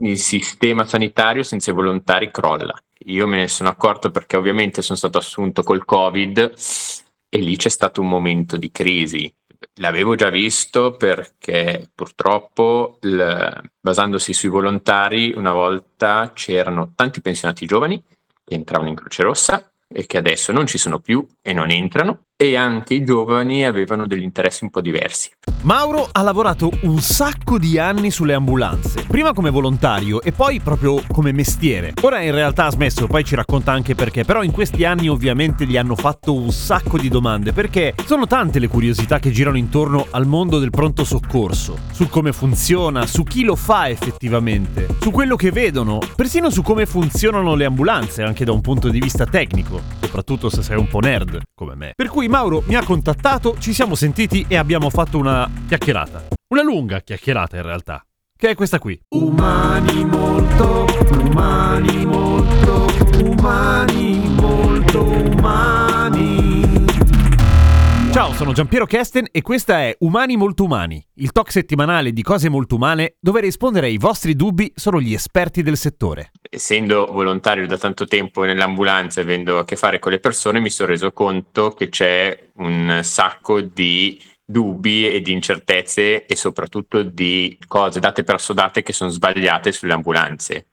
Il sistema sanitario senza i volontari crolla. Io me ne sono accorto perché ovviamente sono stato assunto col Covid e lì c'è stato un momento di crisi. L'avevo già visto perché purtroppo, il- basandosi sui volontari, una volta c'erano tanti pensionati giovani che entravano in Croce Rossa e che adesso non ci sono più e non entrano e anche i giovani avevano degli interessi un po' diversi. Mauro ha lavorato un sacco di anni sulle ambulanze, prima come volontario e poi proprio come mestiere. Ora in realtà ha smesso, poi ci racconta anche perché, però in questi anni ovviamente gli hanno fatto un sacco di domande perché sono tante le curiosità che girano intorno al mondo del pronto soccorso, su come funziona, su chi lo fa effettivamente, su quello che vedono, persino su come funzionano le ambulanze anche da un punto di vista tecnico, soprattutto se sei un po' nerd come me. Per cui Mauro mi ha contattato, ci siamo sentiti e abbiamo fatto una chiacchierata. Una lunga chiacchierata in realtà, che è questa qui. Umani molto, umani molto, umani molto umani. Ciao, sono Giampiero Kesten e questa è Umani Molto Umani, il talk settimanale di cose molto umane dove rispondere ai vostri dubbi sono gli esperti del settore. essendo volontario da tanto tempo nell'ambulanza e avendo a che fare con le persone, mi sono reso conto che c'è un sacco di dubbi e di incertezze e soprattutto di cose date per assodate che sono sbagliate sulle ambulanze.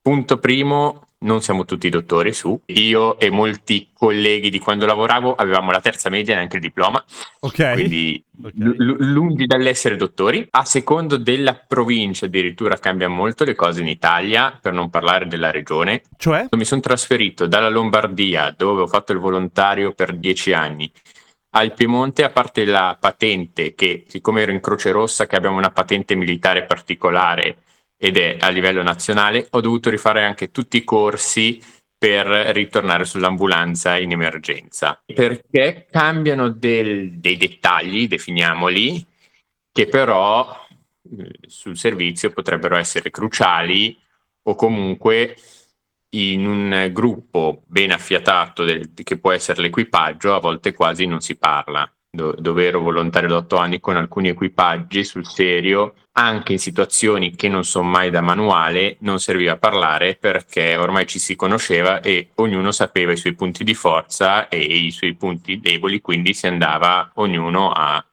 Punto primo, non siamo tutti dottori su. Io e molti colleghi di quando lavoravo avevamo la terza media e neanche il diploma, Ok? quindi Ok. l- l- lungi dall'essere dottori. A secondo della provincia addirittura cambiano molto le cose in Italia, per non parlare della regione. Cioè? Mi sono trasferito dalla Lombardia, dove ho fatto il volontario per dieci anni, al Piemonte, a parte la patente, che siccome ero in Croce Rossa, che abbiamo una patente militare particolare ed è a livello nazionale, ho dovuto rifare anche tutti i corsi per ritornare sull'ambulanza in emergenza. Perché cambiano del- dei dettagli, definiamoli, che però eh, sul servizio potrebbero essere cruciali o comunque in un gruppo ben affiatato del- che può essere l'equipaggio, a volte quasi non si parla. Do- dove ero volontario da otto anni con alcuni equipaggi sul serio, anche in situazioni che non sono mai da manuale, non serviva parlare perché ormai ci si conosceva e ognuno sapeva i suoi punti di forza e i suoi punti deboli, quindi si andava ognuno a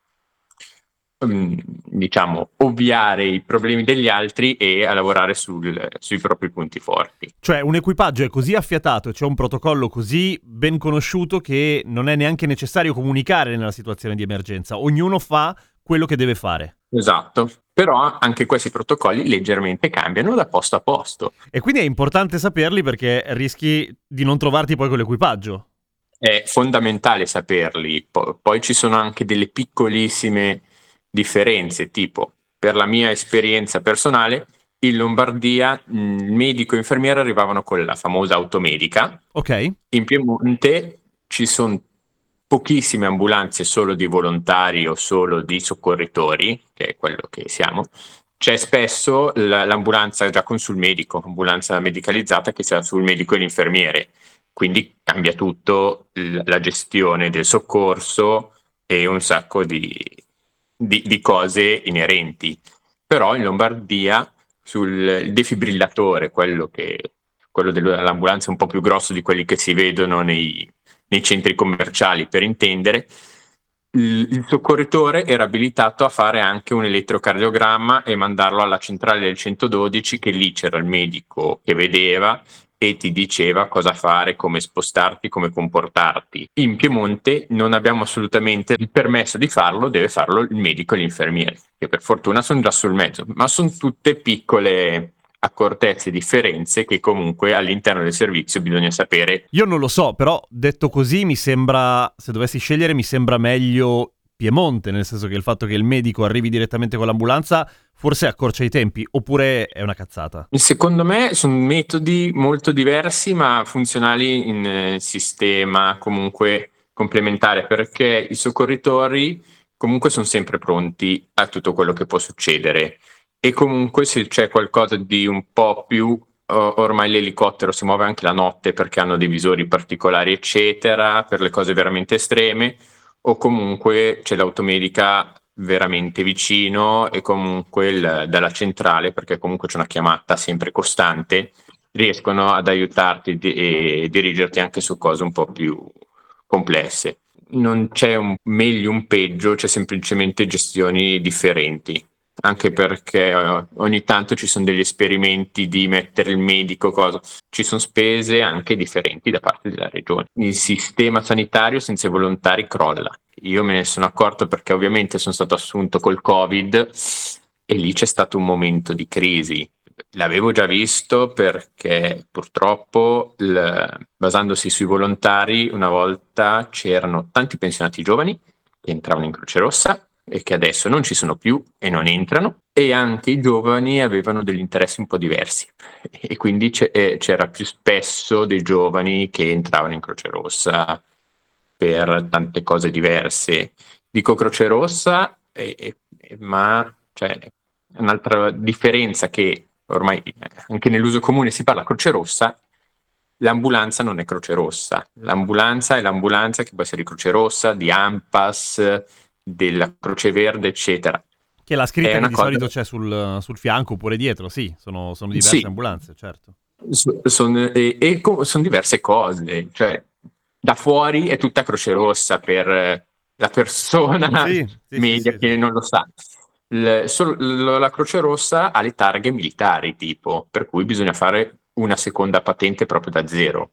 mm, diciamo ovviare i problemi degli altri e a lavorare sul- sui propri punti forti. Cioè un equipaggio è così affiatato c'è un protocollo così ben conosciuto che non è neanche necessario comunicare nella situazione di emergenza. Ognuno fa quello che deve fare. Esatto. Però anche questi protocolli leggermente cambiano da posto a posto. E quindi è importante saperli perché rischi di non trovarti poi con l'equipaggio. È fondamentale saperli. Po- poi ci sono anche delle piccolissime differenze, tipo per la mia esperienza personale, in Lombardia mh, il medico e infermiere arrivavano con la famosa automedica, Ok? in Piemonte ci sono pochissime ambulanze solo di volontari o solo di soccorritori, che è quello che siamo. C'è spesso la- l'ambulanza già con sul medico, ambulanza medicalizzata che sia sul medico e l'infermiere. Quindi cambia tutto la gestione del soccorso e un sacco di, di- di cose inerenti. Però in Lombardia sul defibrillatore, quello, che, quello dell'ambulanza un po' più grosso di quelli che si vedono nei, nei centri commerciali, per intendere, il, soccorritore era abilitato a fare anche un elettrocardiogramma e mandarlo alla centrale del 112, che lì c'era il medico che vedeva e ti diceva cosa fare, come spostarti, come comportarti. In Piemonte non abbiamo assolutamente il permesso di farlo, deve farlo il medico e l'infermiere, che per fortuna sono già sul mezzo, ma sono tutte piccole accortezze e differenze che comunque all'interno del servizio bisogna sapere. Io non lo so, però detto così mi sembra, se dovessi scegliere, mi sembra meglio Piemonte, nel senso che il fatto che il medico arrivi direttamente con l'ambulanza forse accorcia i tempi, oppure è una cazzata? Secondo me sono metodi molto diversi ma funzionali in eh, sistema comunque complementare perché i soccorritori comunque sono sempre pronti a tutto quello che può succedere e comunque se c'è qualcosa di un po' più ormai l'elicottero si muove anche la notte perché hanno dei visori particolari eccetera per le cose veramente estreme o comunque c'è l'automedica veramente vicino e comunque il, dalla centrale perché comunque c'è una chiamata sempre costante riescono ad aiutarti e dirigerti anche su cose un po' più complesse. Non c'è un meglio o un peggio c'è semplicemente gestioni differenti anche perché eh, ogni tanto ci sono degli esperimenti di mettere il medico, cosa. ci sono spese anche differenti da parte della regione. Il sistema sanitario senza i volontari crolla. Io me ne sono accorto perché ovviamente sono stato assunto col Covid e lì c'è stato un momento di crisi. L'avevo già visto perché purtroppo, il, basandosi sui volontari, una volta c'erano tanti pensionati giovani che entravano in Croce Rossa e che adesso non ci sono più e non entrano. E anche i giovani avevano degli interessi un po' diversi. E quindi eh, c'era più spesso dei giovani che entravano in Croce Rossa per tante cose diverse. Dico Croce Rossa, eh, eh, ma cioè, un'altra differenza che ormai anche nell'uso comune si parla Croce Rossa, l'ambulanza non è Croce Rossa, l'ambulanza è l'ambulanza che può essere di Croce Rossa, di Ampas, della Croce Verde, eccetera. Che la scritta che di cosa... solito c'è sul, sul, fianco oppure dietro, sì, sono, sono diverse sì. ambulanze, certo. So, son, e, e sono diverse cose, cioè da fuori è tutta Croce Rossa per la persona sì, sì, media che non lo sa. Il, solo, la Croce Rossa ha le targhe militari, tipo, per cui bisogna fare una seconda patente proprio da zero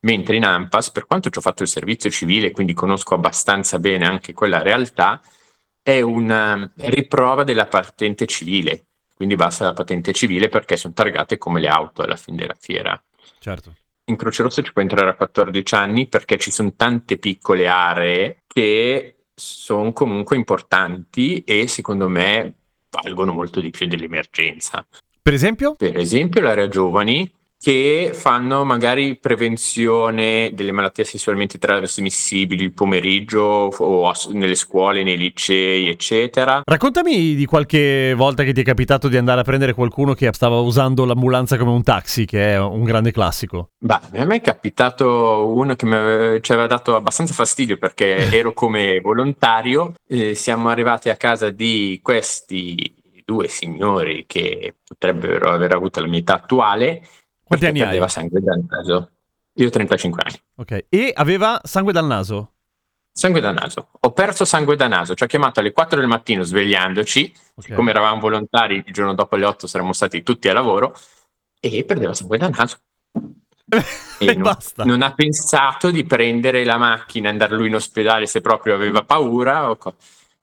mentre in AMPAS, per quanto ci ho fatto il servizio civile, quindi conosco abbastanza bene anche quella realtà, è una riprova della patente civile, quindi basta la patente civile perché sono targate come le auto alla fine della fiera. Certo. In Croce Rossa ci puoi entrare a 14 anni perché ci sono tante piccole aree che sono comunque importanti e secondo me valgono molto di più dell'emergenza. Per esempio? Per esempio l'area giovani che fanno magari prevenzione delle malattie sessualmente trasmissibili il pomeriggio o nelle scuole, nei licei, eccetera. Raccontami di qualche volta che ti è capitato di andare a prendere qualcuno che stava usando l'ambulanza come un taxi, che è un grande classico. Beh, a me è capitato uno che mi ci aveva dato abbastanza fastidio perché ero come volontario. Eh, siamo arrivati a casa di questi due signori che potrebbero aver avuto la mia età attuale quanti anni aveva sangue dal naso. Io ho 35 anni. Ok. E aveva sangue dal naso? Sangue dal naso. Ho perso sangue dal naso. Ci ha chiamato alle 4 del mattino svegliandoci. Okay. Come eravamo volontari, il giorno dopo alle 8 saremmo stati tutti a lavoro. E perdeva sangue dal naso. e non, non, ha pensato di prendere la macchina e andare lui in ospedale se proprio aveva paura. Co-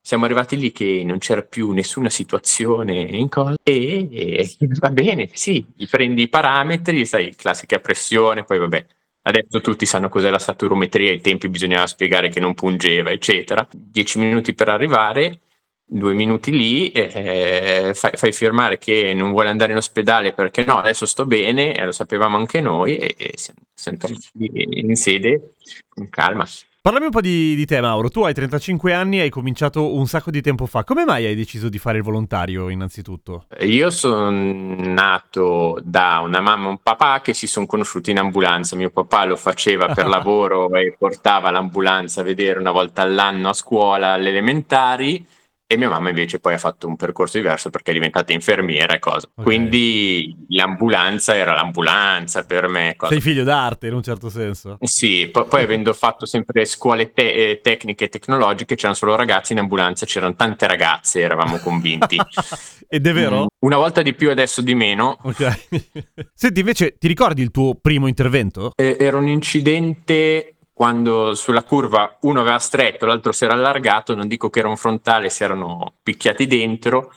siamo arrivati lì che non c'era più nessuna situazione in cosa e, e, va bene, sì, prendi i parametri, sai, classica pressione, poi vabbè, adesso tutti sanno cos'è la saturometria, ai tempi bisognava spiegare che non pungeva, eccetera. Dieci minuti per arrivare, due minuti lì, eh, fai, fai, firmare che non vuole andare in ospedale perché no, adesso sto bene, e lo sapevamo anche noi e, e siamo, siamo in sede con calma. Parlami un po' di, di, te, Mauro. Tu hai 35 anni e hai cominciato un sacco di tempo fa. Come mai hai deciso di fare il volontario, innanzitutto? Io sono nato da una mamma e un papà che si sono conosciuti in ambulanza. Mio papà lo faceva per lavoro e portava l'ambulanza a vedere una volta all'anno a scuola, alle elementari e mia mamma invece poi ha fatto un percorso diverso perché è diventata infermiera e cosa. Okay. Quindi l'ambulanza era l'ambulanza per me. Cosa. Sei figlio d'arte in un certo senso. Sì, poi, poi avendo fatto sempre scuole te- eh, tecniche e tecnologiche c'erano solo ragazzi in ambulanza, c'erano tante ragazze, eravamo convinti. Ed è vero? Mm, una volta di più, adesso di meno. Ok. Senti, invece, ti ricordi il tuo primo intervento? Eh, era un incidente quando sulla curva uno aveva stretto, l'altro si era allargato, non dico che era un frontale, si erano picchiati dentro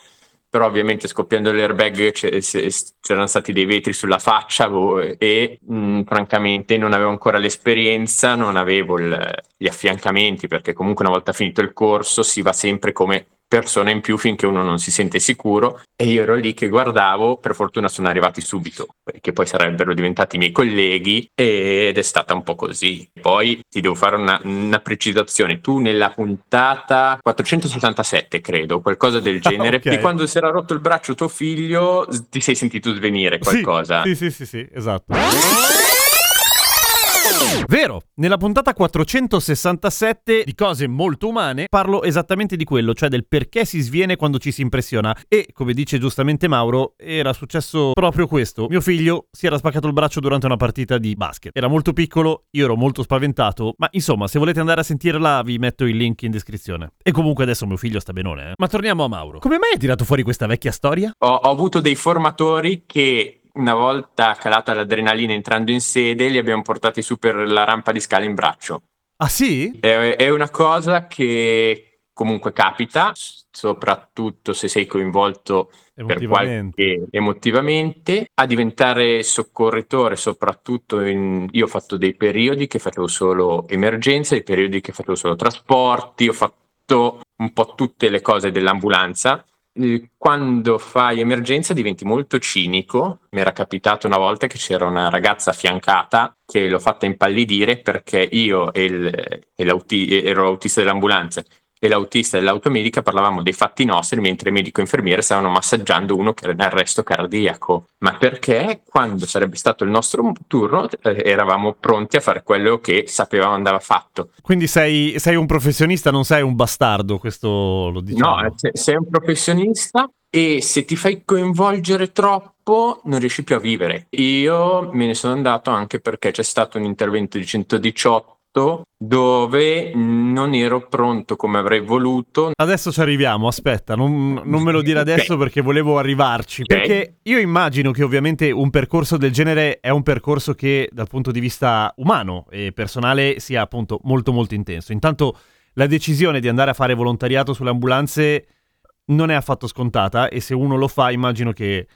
però ovviamente scoppiando l'airbag c'erano stati dei vetri sulla faccia e mh, francamente non avevo ancora l'esperienza, non avevo il, gli affiancamenti perché comunque una volta finito il corso si va sempre come persona in più finché uno non si sente sicuro e io ero lì che guardavo, per fortuna sono arrivati subito, perché poi sarebbero diventati i miei colleghi ed è stata un po' così. Poi ti devo fare una, una precisazione, tu nella puntata 477 credo, qualcosa del genere, okay. di quando si era rotto il braccio tuo figlio ti sei sentito svenire qualcosa. Sì, sì, sì, sì, sì esatto. Vero, nella puntata 467 di cose molto umane parlo esattamente di quello, cioè del perché si sviene quando ci si impressiona. E, come dice giustamente Mauro, era successo proprio questo. Mio figlio si era spaccato il braccio durante una partita di basket. Era molto piccolo, io ero molto spaventato, ma insomma, se volete andare a sentirla vi metto il link in descrizione. E comunque adesso mio figlio sta benone, eh. Ma torniamo a Mauro. Come mai hai tirato fuori questa vecchia storia? Ho, ho avuto dei formatori che una volta calata l'adrenalina entrando in sede, li abbiamo portati su per la rampa di scala in braccio. Ah sì? È, è una cosa che comunque capita, soprattutto se sei coinvolto per qualche emotivamente, a diventare soccorritore, soprattutto in, io ho fatto dei periodi che facevo solo emergenze, dei periodi che facevo solo trasporti, ho fatto un po' tutte le cose dell'ambulanza quando fai emergenza diventi molto cinico. Mi era capitato una volta che c'era una ragazza affiancata che l'ho fatta impallidire perché io e, il, e l'auti- ero l'autista dell'ambulanza e l'autista dell'automedica parlavamo dei fatti nostri mentre medico e infermiere stavano massaggiando uno che era in arresto cardiaco. Ma perché quando sarebbe stato il nostro turno eh, eravamo pronti a fare quello che sapevamo andava fatto. Quindi sei, sei un professionista, non sei un bastardo, questo lo diciamo. No, sei un professionista e se ti fai coinvolgere troppo non riesci più a vivere. Io me ne sono andato anche perché c'è stato un intervento di 118 dove non ero pronto come avrei voluto. Adesso ci arriviamo, aspetta, non, non me lo dire adesso okay. perché volevo arrivarci. Okay. Perché io immagino che ovviamente un percorso del genere è un percorso che dal punto di vista umano e personale sia appunto molto molto intenso. Intanto la decisione di andare a fare volontariato sulle ambulanze non è affatto scontata e se uno lo fa immagino che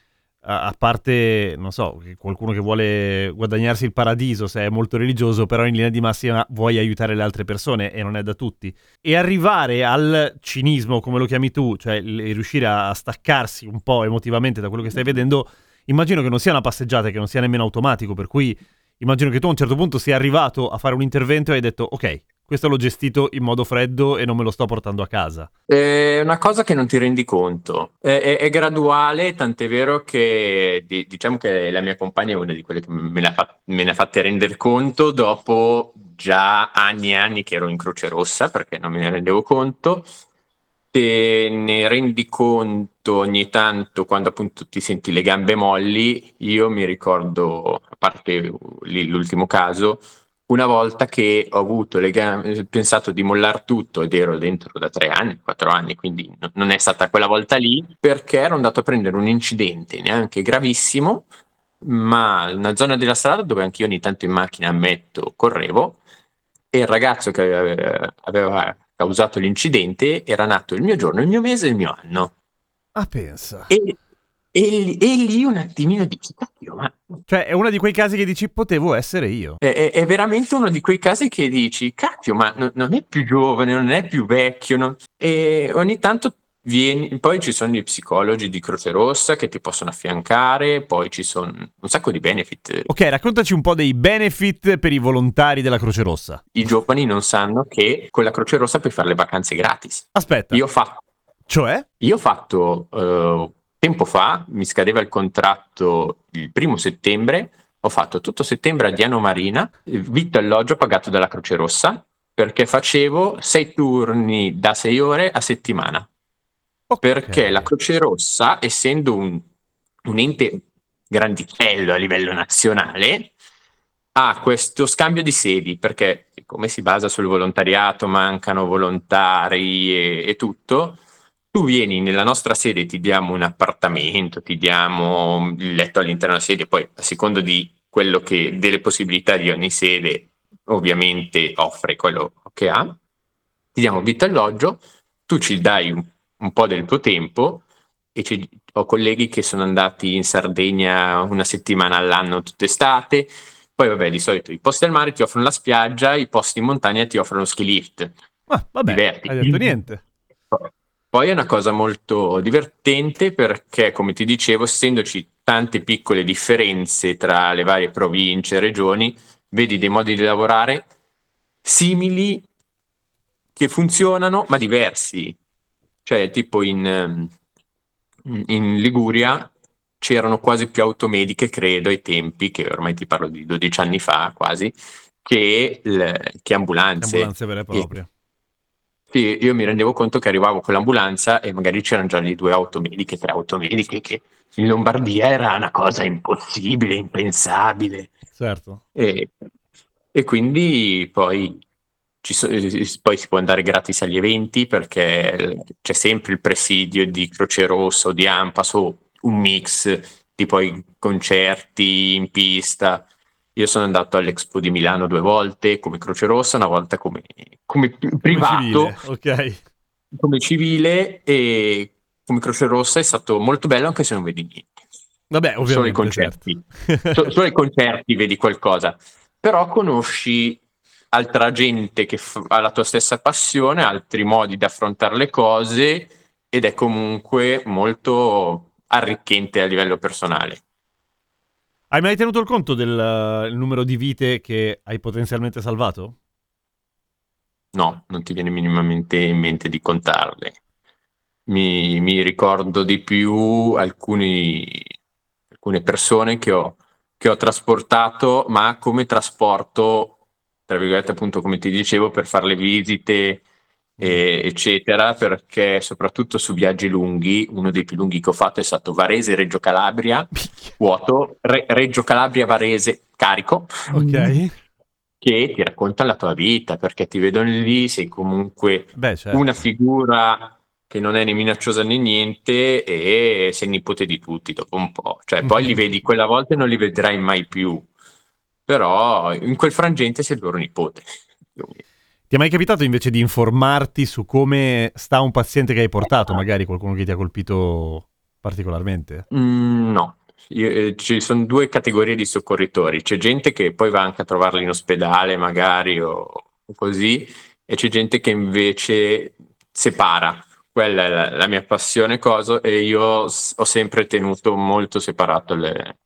a parte, non so, qualcuno che vuole guadagnarsi il paradiso se è molto religioso, però in linea di massima vuoi aiutare le altre persone e non è da tutti. E arrivare al cinismo, come lo chiami tu, cioè riuscire a staccarsi un po' emotivamente da quello che stai vedendo, immagino che non sia una passeggiata, che non sia nemmeno automatico, per cui immagino che tu a un certo punto sia arrivato a fare un intervento e hai detto ok, questo l'ho gestito in modo freddo e non me lo sto portando a casa. È una cosa che non ti rendi conto, è, è, è graduale, tant'è vero che di, diciamo che la mia compagna è una di quelle che me ne, ne ha fatte rendere conto dopo già anni e anni che ero in Croce Rossa perché non me ne rendevo conto. Te ne rendi conto ogni tanto quando appunto ti senti le gambe molli. Io mi ricordo, a parte l'ultimo caso, una volta che ho avuto le gambe, pensato di mollare tutto ed ero dentro da tre anni, quattro anni, quindi no, non è stata quella volta lì, perché ero andato a prendere un incidente neanche gravissimo, ma una zona della strada dove anche io ogni tanto in macchina, ammetto, correvo, e il ragazzo che aveva, aveva causato l'incidente era nato il mio giorno, il mio mese e il mio anno. Ah, pensa. E e, e, lì un attimino dici, cacchio, ma... Cioè, è uno di quei casi che dici, potevo essere io. È, è, è veramente uno di quei casi che dici, cacchio, ma no, non è più giovane, non è più vecchio. Non... E ogni tanto vieni... Poi ci sono gli psicologi di Croce Rossa che ti possono affiancare, poi ci sono un sacco di benefit. Ok, raccontaci un po' dei benefit per i volontari della Croce Rossa. I giovani non sanno che con la Croce Rossa puoi fare le vacanze gratis. Aspetta. Io ho fatto... Cioè? Io ho fatto... Uh, tempo fa mi scadeva il contratto il primo settembre, ho fatto tutto settembre a Diano Marina, vitto alloggio pagato dalla Croce Rossa, perché facevo sei turni da sei ore a settimana. Okay. Perché la Croce Rossa, essendo un, un ente grandichello a livello nazionale, ha questo scambio di sedi, perché come si basa sul volontariato, mancano volontari e, e tutto, tu vieni nella nostra sede, ti diamo un appartamento, ti diamo il letto all'interno della sede, poi a secondo di quello che delle possibilità di ogni sede ovviamente offre quello che ha, ti diamo vitto alloggio, tu ci dai un, un po' del tuo tempo e ci- ho colleghi che sono andati in Sardegna una settimana all'anno tutta estate. Poi, vabbè, di solito i posti al mare ti offrono la spiaggia, i posti in montagna ti offrono ski lift. Ah, vabbè, Diverti. hai detto niente. Poi è una cosa molto divertente perché, come ti dicevo, essendoci tante piccole differenze tra le varie province e regioni, vedi dei modi di lavorare simili che funzionano, ma diversi. Cioè, tipo in, ehm, in Liguria c'erano quasi più automediche, credo, ai tempi, che ormai ti parlo di 12 anni fa quasi, che, il- che ambulanze. Ambulanze vere e proprie. Sì, io mi rendevo conto che arrivavo con l'ambulanza e magari c'erano già le due automediche, tre automediche, che in Lombardia era una cosa impossibile, impensabile. Certo. E, e quindi poi, ci so- eh, poi si può andare gratis agli eventi perché c'è sempre il presidio di Croce Rossa o di Ampas o un mix di poi concerti in pista. Io sono andato all'Expo di Milano due volte come Croce Rossa, una volta come, come Come privato civile, ok. come civile e come Croce Rossa è stato molto bello anche se non vedi niente. Vabbè, Solo i ovviamente, concerti. certo. So- solo ai concerti vedi qualcosa, però conosci altra gente che f- ha la tua stessa passione, altri modi di affrontare le cose ed è comunque molto arricchente a livello personale. Hai mai tenuto il conto del il numero di vite che hai potenzialmente salvato? No, non ti viene minimamente in mente di contarle. Mi, mi ricordo di più alcuni, alcune persone che ho, che ho trasportato, ma come trasporto, tra virgolette, appunto, come ti dicevo, per fare le visite, eh, eccetera, perché soprattutto su viaggi lunghi, uno dei più lunghi che ho fatto è stato Varese-Reggio Calabria, vuoto, Re- Reggio Calabria-Varese, carico Ok. che ti raccontano la tua vita, perché ti vedono lì, sei comunque Beh, certo. una figura che non è né minacciosa né niente e sei nipote di tutti dopo un po'. Cioè, poi li vedi quella volta e non li vedrai mai più. Però in quel frangente sei il loro nipote. Ti è mai capitato invece di informarti su come sta un paziente che hai portato, magari qualcuno che ti ha colpito particolarmente? Mm, no, Io- eh, ci sono due categorie di soccorritori. C'è gente che poi va anche a trovarli in ospedale, magari o, o così, e c'è gente che invece separa. Quella è la, la mia passione, cosa, e io s- ho sempre tenuto molto separato le.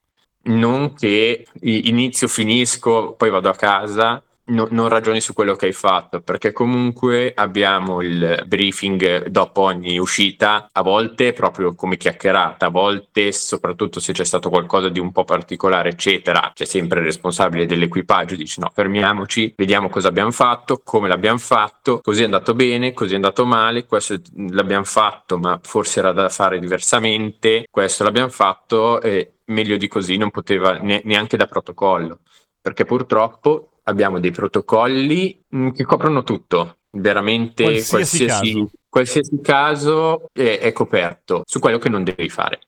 Non che inizio, finisco, poi vado a casa, no- non ragioni su quello che hai fatto, perché comunque abbiamo il briefing dopo ogni uscita, a volte proprio come chiacchierata, a volte soprattutto se c'è stato qualcosa di un po' particolare, eccetera, c'è sempre il responsabile dell'equipaggio, dice no, fermiamoci, vediamo cosa abbiamo fatto, come l'abbiamo fatto, così è andato bene, così è andato male, questo l'abbiamo fatto, ma forse era da fare diversamente, questo l'abbiamo fatto e meglio di così non poteva ne- neanche da protocollo perché purtroppo abbiamo dei protocolli mh, che coprono tutto, veramente Qualsiasi qualsiasi, caso. qualsiasi caso è, è coperto su quello che non devi fare.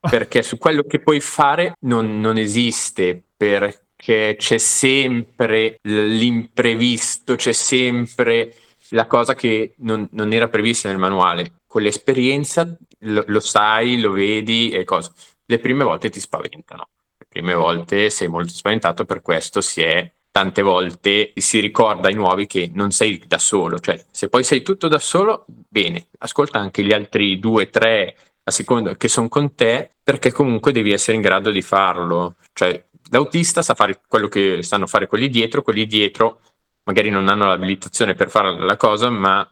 Perché su quello che puoi fare non, non esiste, perché c'è sempre l'imprevisto, c'è sempre la cosa che non, non era prevista nel manuale. Con l'esperienza lo, lo sai, lo vedi e cosa. Le prime volte ti spaventano le prime volte sei molto spaventato, per questo si è tante volte si ricorda ai nuovi che non sei da solo, cioè se poi sei tutto da solo, bene, ascolta anche gli altri due, tre a seconda che sono con te, perché comunque devi essere in grado di farlo. Cioè, l'autista sa fare quello che sanno fare quelli dietro, quelli dietro magari non hanno l'abilitazione per fare la cosa, ma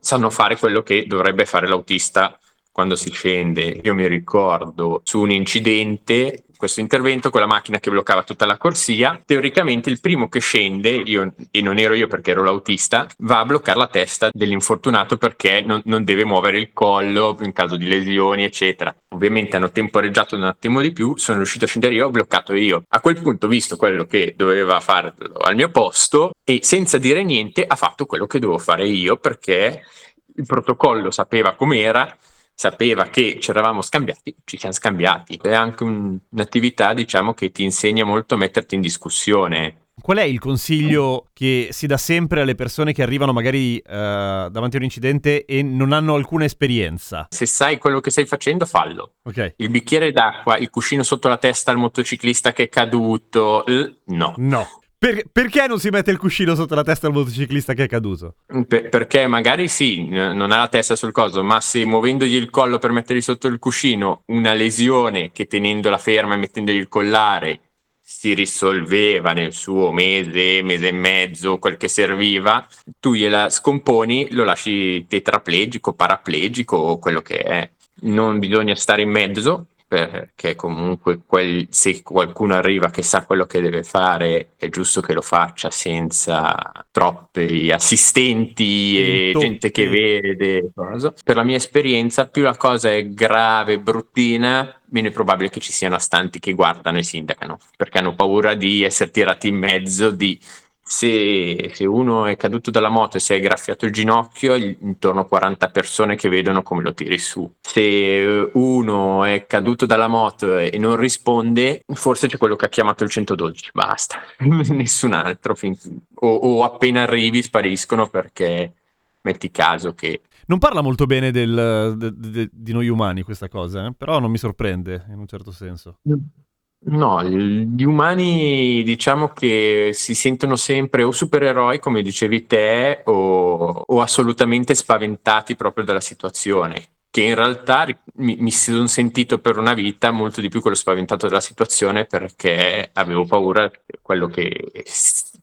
sanno fare quello che dovrebbe fare l'autista quando si scende. Io mi ricordo su un incidente, questo intervento con la macchina che bloccava tutta la corsia, teoricamente il primo che scende, io, e non ero io perché ero l'autista, va a bloccare la testa dell'infortunato perché non, non deve muovere il collo in caso di lesioni, eccetera. Ovviamente hanno temporeggiato un attimo di più, sono riuscito a scendere io, ho bloccato io. A quel punto, visto quello che doveva fare al mio posto, e senza dire niente, ha fatto quello che dovevo fare io perché il protocollo sapeva com'era, sapeva che ci eravamo scambiati, ci siamo scambiati. È anche un- un'attività, diciamo, che ti insegna molto a metterti in discussione. Qual è il consiglio che si dà sempre alle persone che arrivano magari eh, davanti a un incidente e non hanno alcuna esperienza? Se sai quello che stai facendo, fallo. Ok. Il bicchiere d'acqua, il cuscino sotto la testa al motociclista che è caduto, l- no. No. Per- perché non si mette il cuscino sotto la testa al motociclista che è caduto? Per- perché magari sì, non ha la testa sul coso, ma se muovendogli il collo per mettergli sotto il cuscino una lesione che tenendola ferma e mettendogli il collare si risolveva nel suo mese, mese e mezzo, quel che serviva, tu gliela scomponi, lo lasci tetraplegico, paraplegico o quello che è. Non bisogna stare in mezzo perché comunque quel, se qualcuno arriva che sa quello che deve fare è giusto che lo faccia senza troppi assistenti e Intoppi. gente che vede. Per la mia esperienza, più la cosa è grave, bruttina, meno è probabile che ci siano astanti che guardano e sindacano, perché hanno paura di essere tirati in mezzo, di se, se uno è caduto dalla moto e si è graffiato il ginocchio, intorno a 40 persone che vedono come lo tiri su. Se eh, uno è caduto dalla moto e non risponde, forse c'è quello che ha chiamato il 112, basta, nessun altro. fin- o, o appena arrivi spariscono perché metti caso che Non parla molto bene del- de- de- di noi umani questa cosa, eh? però non mi sorprende in un certo senso. No, gli umani diciamo che si sentono sempre o supereroi, come dicevi te, o, o assolutamente spaventati proprio dalla situazione. Che in realtà mi, mi sono sentito per una vita molto di più quello spaventato dalla situazione perché avevo paura di quello che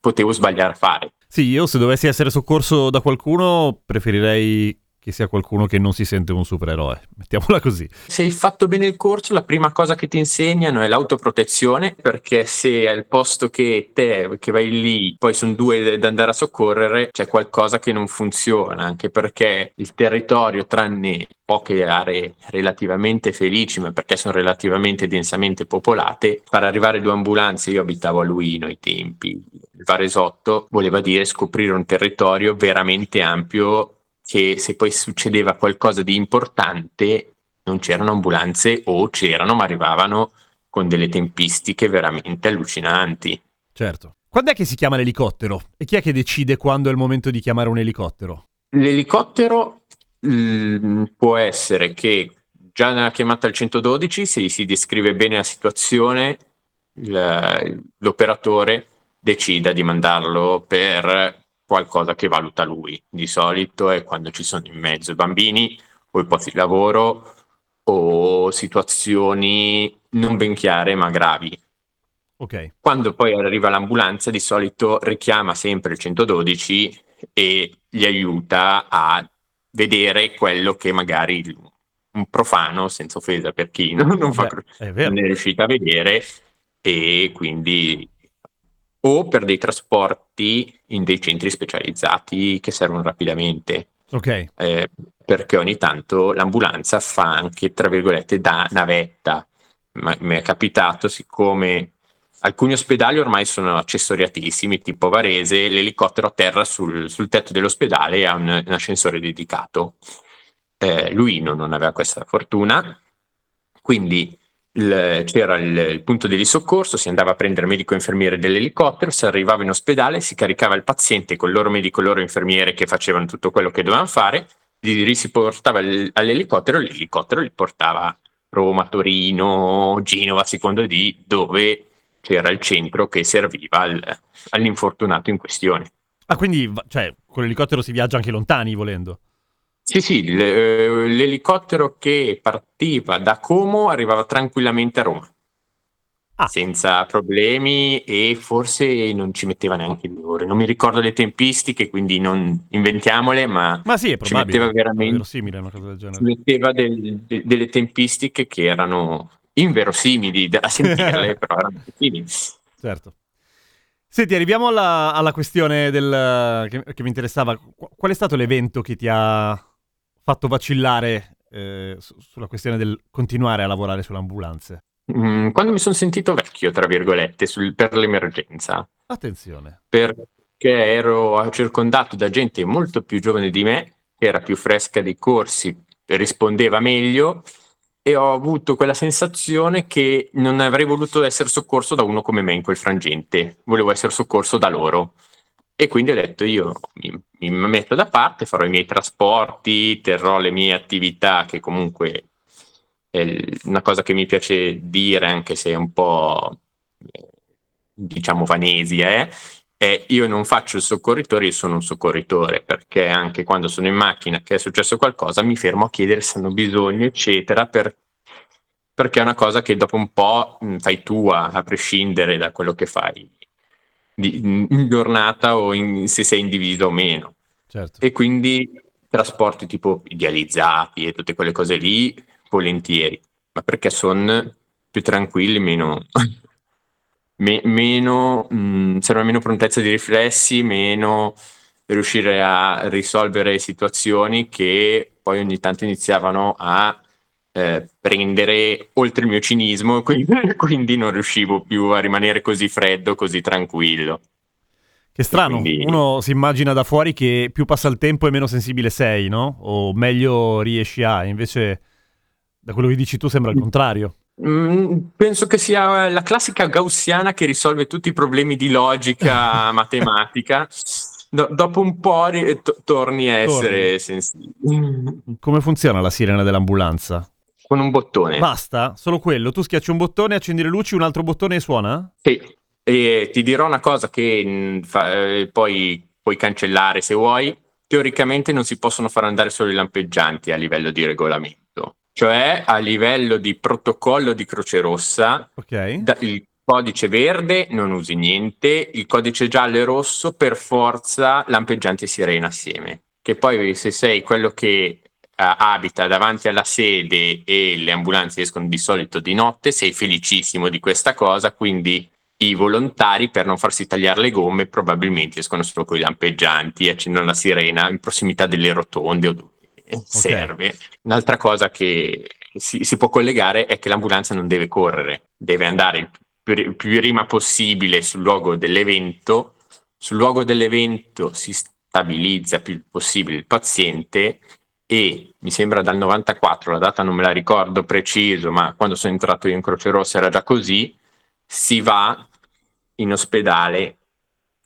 potevo sbagliare a fare. Sì, io se dovessi essere soccorso da qualcuno preferirei che sia qualcuno che non si sente un supereroe, mettiamola così. Se hai fatto bene il corso, la prima cosa che ti insegnano è l'autoprotezione, perché se al posto che te che vai lì, poi sono due da andare a soccorrere, c'è qualcosa che non funziona, anche perché il territorio, tranne poche aree relativamente felici, ma perché sono relativamente densamente popolate, far arrivare due ambulanze, io abitavo a Luino ai tempi, il Varesotto, voleva dire scoprire un territorio veramente ampio che se poi succedeva qualcosa di importante non c'erano ambulanze o c'erano ma arrivavano con delle tempistiche veramente allucinanti. Certo. Quando è che si chiama l'elicottero? E chi è che decide quando è il momento di chiamare un elicottero? L'elicottero mm, può essere che già nella chiamata al 112 se si descrive bene la situazione l'operatore decida di mandarlo per qualcosa che valuta lui. Di solito è quando ci sono in mezzo i bambini o i posti di lavoro o situazioni non ben chiare ma gravi. Ok. Quando poi arriva l'ambulanza, di solito richiama sempre il 112 e gli aiuta a vedere quello che magari un profano, senza offesa per chi non, non fa Beh, non è riuscito a vedere e quindi o per dei trasporti in dei centri specializzati che servono rapidamente. Ok. eh, perché ogni tanto l'ambulanza fa anche tra virgolette da navetta. Ma- mi è capitato siccome alcuni ospedali ormai sono accessoriatissimi tipo Varese l'elicottero atterra sul, sul tetto dell'ospedale e ha un, un ascensore dedicato. Eh, Luino non aveva questa fortuna quindi il- c'era il, il punto di soccorso, si andava a prendere medico e infermiere dell'elicottero, si arrivava in ospedale, si caricava il paziente con il loro medico e loro infermiere che facevano tutto quello che dovevano fare, li si portava all'elicottero l'elicottero li portava a Roma, Torino, Genova, a seconda di dove c'era il centro che serviva al- all'infortunato in questione. Ah, quindi cioè, con l'elicottero si viaggia anche lontani volendo. Sì, sì, l- eh, l'elicottero che partiva da Como arrivava tranquillamente a Roma. Ah. senza problemi e forse non ci metteva neanche due ore. Non mi ricordo le tempistiche, quindi non inventiamole, ma Ma sì, è ci probabile. metteva veramente verosimile una cosa del ci genere. metteva del- de- delle tempistiche che erano inverosimili da sentirle, però erano simili. Certo. Senti, arriviamo alla, alla questione del, che, che mi interessava. Qu- Qual è stato l'evento che ti ha fatto vacillare eh, su- sulla questione del continuare a lavorare sulle ambulanze? Mm, Quando mi sono sentito vecchio, tra virgolette, sul- per l'emergenza, Attenzione. perché ero circondato da gente molto più giovane di me, era più fresca dei corsi, rispondeva meglio e ho avuto quella sensazione che non avrei voluto essere soccorso da uno come me in quel frangente, volevo essere soccorso da loro. E quindi ho detto io mi, mi metto da parte, farò i miei trasporti, terrò le mie attività, che comunque è una cosa che mi piace dire, anche se è un po' diciamo vanesi, eh? E io non faccio il soccorritore, io sono un soccorritore, perché anche quando sono in macchina che è successo qualcosa mi fermo a chiedere se hanno bisogno, eccetera, per, perché è una cosa che dopo un po' fai tua, a prescindere da quello che fai di, in giornata o in, se sei individuo o meno. Certo. E quindi trasporti tipo idealizzati e tutte quelle cose lì, volentieri, ma perché sono più tranquilli, meno me- meno, mh, mm, serve meno prontezza di riflessi, meno riuscire a risolvere situazioni che poi ogni tanto iniziavano a eh, prendere oltre il mio cinismo, quindi, quindi, non riuscivo più a rimanere così freddo, così tranquillo. Che strano, quindi... uno si immagina da fuori che più passa il tempo e meno sensibile sei, no? O meglio riesci a, invece da quello che dici tu sembra il mm. contrario. Mm, penso che sia la classica gaussiana che risolve tutti i problemi di logica matematica. Do- dopo un po' ri- to- torni a essere sensibile. Come funziona la sirena dell'ambulanza? Con un bottone. Basta? Solo quello? Tu schiacci un bottone, accendi le luci, un altro bottone e suona? Sì. E ti dirò una cosa che mm, fa- eh, poi puoi cancellare se vuoi. Teoricamente non si possono far andare solo i lampeggianti a livello di regolamento cioè a livello di protocollo di Croce Rossa, okay. da, il codice verde non usi niente, il codice giallo e rosso per forza lampeggiante e sirena assieme. Che poi se sei quello che abita davanti alla sede e le ambulanze escono di solito di notte, sei felicissimo di questa cosa, quindi i volontari per non farsi tagliare le gomme probabilmente escono solo con i lampeggianti e accendono la sirena in prossimità delle rotonde o dove okay. serve. Un'altra cosa che si, si, può collegare è che l'ambulanza non deve correre, deve andare il più, più prima possibile sul luogo dell'evento. Sul luogo dell'evento si stabilizza più possibile il paziente e mi sembra dal 94, la data non me la ricordo preciso, ma quando sono entrato io in Croce Rossa era già così, si va in ospedale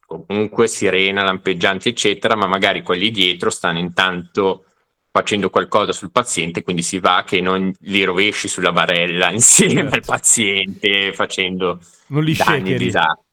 comunque sirena, lampeggianti eccetera, ma magari quelli dietro stanno intanto facendo qualcosa sul paziente, quindi si va che non li rovesci sulla barella insieme certo. al paziente facendo non li danni disastri.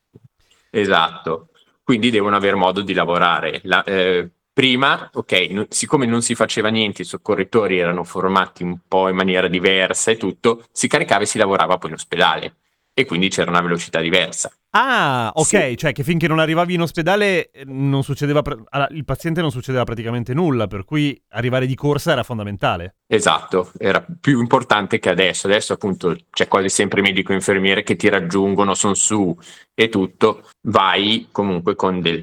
Esatto, quindi devono avere modo di lavorare. La, eh, prima, ok, no, siccome non si faceva niente, i soccorritori erano formati un po' in maniera diversa e tutto, si caricava e si lavorava poi in ospedale e quindi c'era una velocità diversa. Ah, ok, sì. cioè che finché non arrivavi in ospedale eh, non succedeva pre- il paziente non succedeva praticamente nulla, per cui arrivare di corsa era fondamentale. Esatto, era più importante che adesso. Adesso appunto c'è quasi sempre medico e infermiere che ti raggiungono, sono su e tutto, vai comunque con del,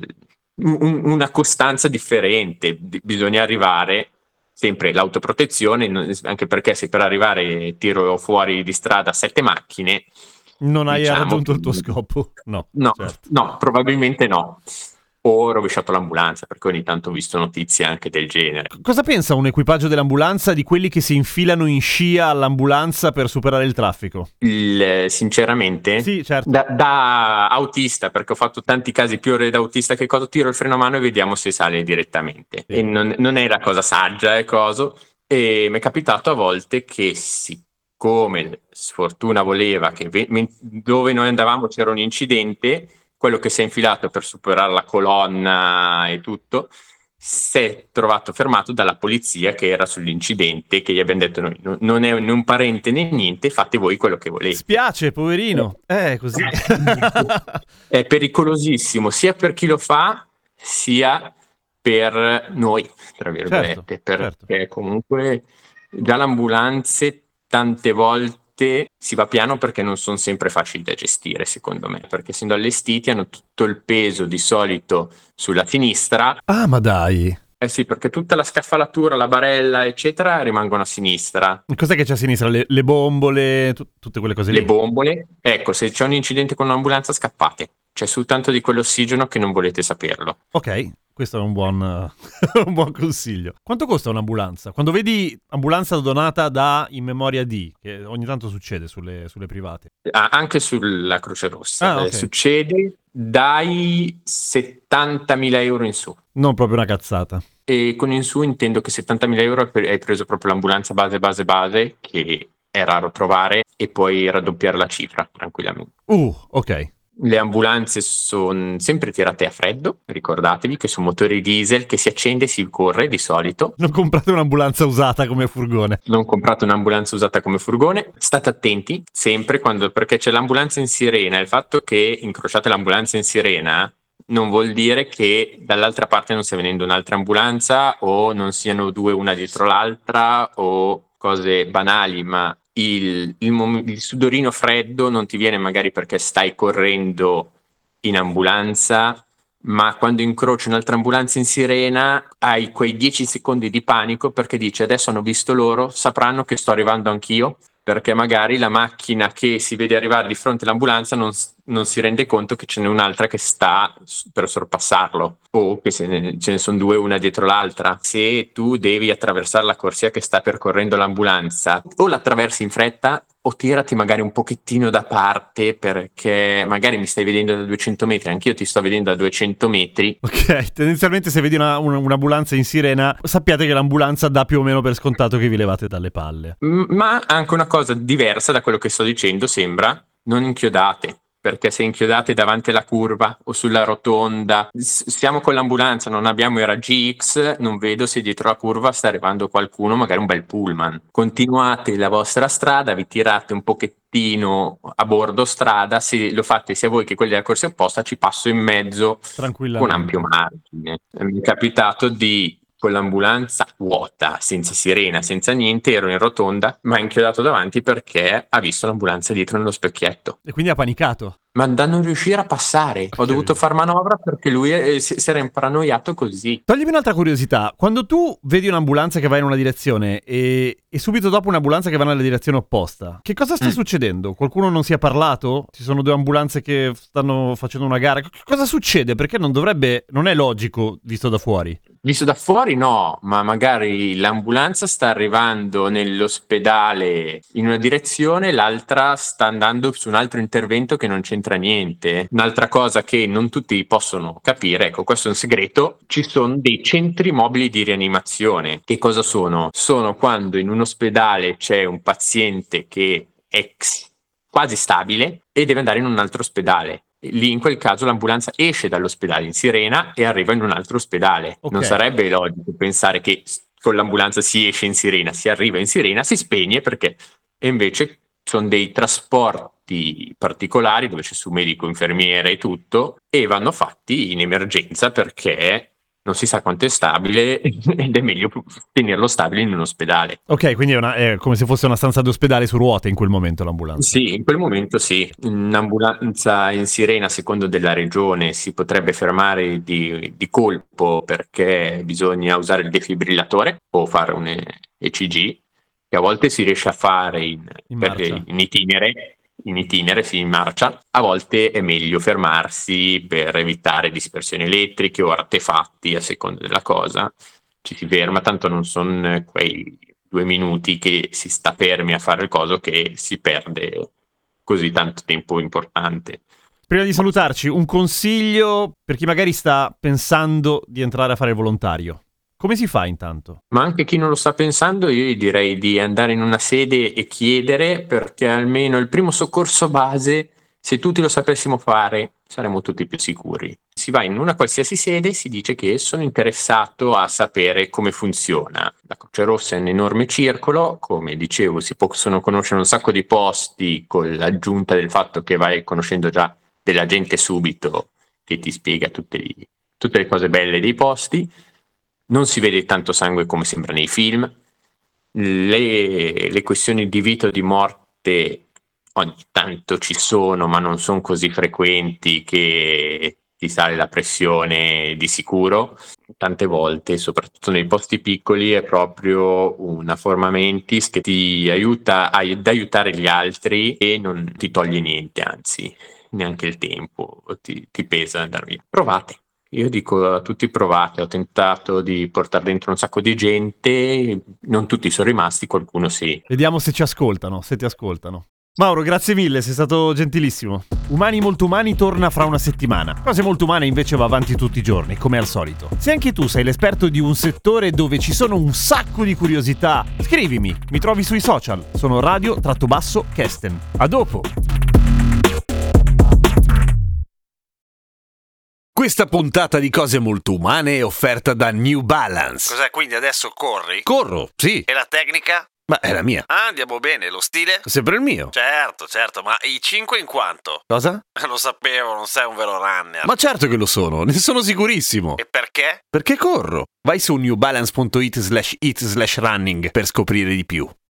un, una costanza differente, bisogna arrivare sempre l'autoprotezione, anche perché se per arrivare tiro fuori di strada sette macchine, non hai diciamo, raggiunto il tuo scopo? No, no, certo. no, probabilmente no. O rovesciato l'ambulanza, perché ogni tanto ho visto notizie anche del genere. Cosa pensa un equipaggio dell'ambulanza di quelli che si infilano in scia all'ambulanza per superare il traffico? Il, sinceramente, sì, certo. da, da, autista, perché ho fatto tanti casi più ore da autista che cosa tiro il freno a mano e vediamo se sale direttamente. Sì. E non, non, è la cosa saggia, è coso. E mi è capitato a volte che si come sfortuna voleva, che dove noi andavamo c'era un incidente, quello che si è infilato per superare la colonna e tutto, si è trovato fermato dalla polizia che era sull'incidente, che gli abbiamo detto noi, non è un parente né niente, fate voi quello che volete. Spiace, poverino, eh, così. è pericolosissimo sia per chi lo fa, sia per noi, tra virgolette, certo, perché certo. comunque già le ambulanze tante volte si va piano perché non sono sempre facili da gestire, secondo me, perché essendo allestiti hanno tutto il peso di solito sulla sinistra. Ah, ma dai! Eh sì, perché tutta la scaffalatura, la barella, eccetera, rimangono a sinistra. Cos'è che c'è a sinistra? Le, le bombole, t- tutte quelle cose lì? Le bombole. Ecco, se c'è un incidente con un'ambulanza, scappate. C'è soltanto di quell'ossigeno che non volete saperlo. Ok, questo è un buon, un buon consiglio. Quanto costa un'ambulanza? Quando vedi ambulanza donata da In Memoria di, che ogni tanto succede sulle, sulle private. Anche sulla Croce Rossa. Ah, Eh, ok. succede dai 70.000 euro in su. Non proprio una cazzata. E con in su intendo che 70.000 euro hai preso proprio l'ambulanza base, base, base, che è raro trovare, e puoi raddoppiare la cifra tranquillamente. Uh, ok. Le ambulanze sono sempre tirate a freddo, ricordatevi che su motori diesel che si accende e si corre di solito. Non comprate un'ambulanza usata come furgone. Non comprate un'ambulanza usata come furgone, state attenti sempre quando, perché c'è l'ambulanza in sirena. Il fatto che incrociate l'ambulanza in sirena non vuol dire che dall'altra parte non stia venendo un'altra ambulanza o non siano due una dietro l'altra o cose banali, ma il, il il sudorino freddo non ti viene magari perché stai correndo in ambulanza, ma quando incroci un'altra ambulanza in sirena hai quei 10 secondi di panico perché dici adesso hanno visto loro, sapranno che sto arrivando anch'io, perché magari la macchina che si vede arrivare di fronte all'ambulanza non, non si rende conto che ce n'è un'altra che sta per sorpassarlo o che ne- ce ne sono due una dietro l'altra. Se tu devi attraversare la corsia che sta percorrendo l'ambulanza, o l'attraversi in fretta o tirati magari un pochettino da parte perché magari mi stai vedendo da 200 metri, anch'io ti sto vedendo da 200 metri. Ok, tendenzialmente se vedi una- un- un'ambulanza in sirena, sappiate che l'ambulanza dà più o meno per scontato che vi levate dalle palle. M- Ma anche una cosa diversa da quello che sto dicendo sembra non inchiodate. Perché se inchiodate davanti alla curva o sulla rotonda, s- siamo con l'ambulanza, non abbiamo i raggi X, non vedo se dietro la curva sta arrivando qualcuno, magari un bel pullman. Continuate la vostra strada, vi tirate un pochettino a bordo strada, se lo fate sia voi che quelli della corsia opposta, ci passo in mezzo con ampio margine. Mi è capitato di con l'ambulanza vuota, senza sirena, senza niente, ero in rotonda, ma inchiodato davanti perché ha visto l'ambulanza dietro nello specchietto. E quindi ha panicato. Ma da non riuscire a passare, ho dovuto far manovra perché lui eh, si, si era imparanoiato così. Toglimi un'altra curiosità. Quando tu vedi un'ambulanza che va in una direzione e, e subito dopo un'ambulanza che va nella direzione opposta, che cosa sta Mm. succedendo? Qualcuno non si è parlato? Ci sono due ambulanze che stanno facendo una gara? Che cosa succede? Perché non dovrebbe, non è logico visto da fuori. Visto da fuori no, ma magari l'ambulanza sta arrivando nell'ospedale in una direzione, l'altra sta andando su un altro intervento che non c'entra niente. Un'altra cosa che non tutti possono capire, ecco, questo è un segreto, ci sono dei centri mobili di rianimazione. Che cosa sono? Sono quando in un ospedale c'è un paziente che è quasi stabile e deve andare in un altro ospedale. Lì in quel caso l'ambulanza esce dall'ospedale in sirena e arriva in un altro ospedale. Ok. Non sarebbe logico pensare che con l'ambulanza si esce in sirena, si arriva in sirena, si spegne perché e invece sono dei trasporti particolari dove c'è su medico, infermiere e tutto e vanno fatti in emergenza perché non si sa quanto è stabile ed è meglio tenerlo stabile in un ospedale. Ok, quindi è, una- è come se fosse una stanza d'ospedale su ruote in quel momento l'ambulanza. Sì, in quel momento sì. Un'ambulanza in sirena, secondo della regione, si potrebbe fermare di, di colpo perché bisogna usare il defibrillatore o fare un ECG, che a volte si riesce a fare in, In per- in itinere, in itinere, sì, in marcia. A volte è meglio fermarsi per evitare dispersioni elettriche o artefatti, a seconda della cosa. Ci si ferma, tanto non sono quei due minuti che si sta fermi a fare il coso che si perde così tanto tempo importante. Prima di salutarci, un consiglio per chi magari sta pensando di entrare a fare il volontario. Come si fa intanto? Ma anche chi non lo sta pensando, io gli direi di andare in una sede e chiedere perché almeno il primo soccorso base, se tutti lo sapessimo fare, saremmo tutti più sicuri. Si va in una qualsiasi sede e si dice che sono interessato a sapere come funziona. La Croce Rossa è un enorme circolo, come dicevo, si possono conoscere un sacco di posti con l'aggiunta del fatto che vai conoscendo già della gente subito che ti spiega tutte, tutte le cose belle dei posti non si vede tanto sangue come sembra nei film, le, le questioni di vita o di morte ogni tanto ci sono, ma non sono così frequenti che ti sale la pressione di sicuro. Tante volte, soprattutto nei posti piccoli, è proprio una forma mentis che ti aiuta ad aiutare gli altri e non ti toglie niente, anzi, neanche il tempo ti, ti pesa andare via. Provate Io dico a tutti provate, ho tentato di portare dentro un sacco di gente, non tutti sono rimasti, qualcuno sì. Vediamo se ci ascoltano, se ti ascoltano. Mauro, grazie mille, sei stato gentilissimo. Umani molto umani torna fra una settimana. Cose molto umane invece va avanti tutti i giorni, come al solito. Se anche tu sei l'esperto di un settore dove ci sono un sacco di curiosità, scrivimi, mi trovi sui social. Sono radio-kesten. A dopo! Questa puntata di cose molto umane è offerta da New Balance. Cos'è quindi adesso corri? Corro, sì, E la tecnica? ma è la mia. Ah, andiamo bene, lo stile? Sempre il mio. Certo, certo, ma i 5 in quanto? Cosa? Lo sapevo, non sei un vero runner. Ma certo che lo sono, ne sono sicurissimo. E perché? Perché corro? Vai su newbalance.it slash it slash running per scoprire di più.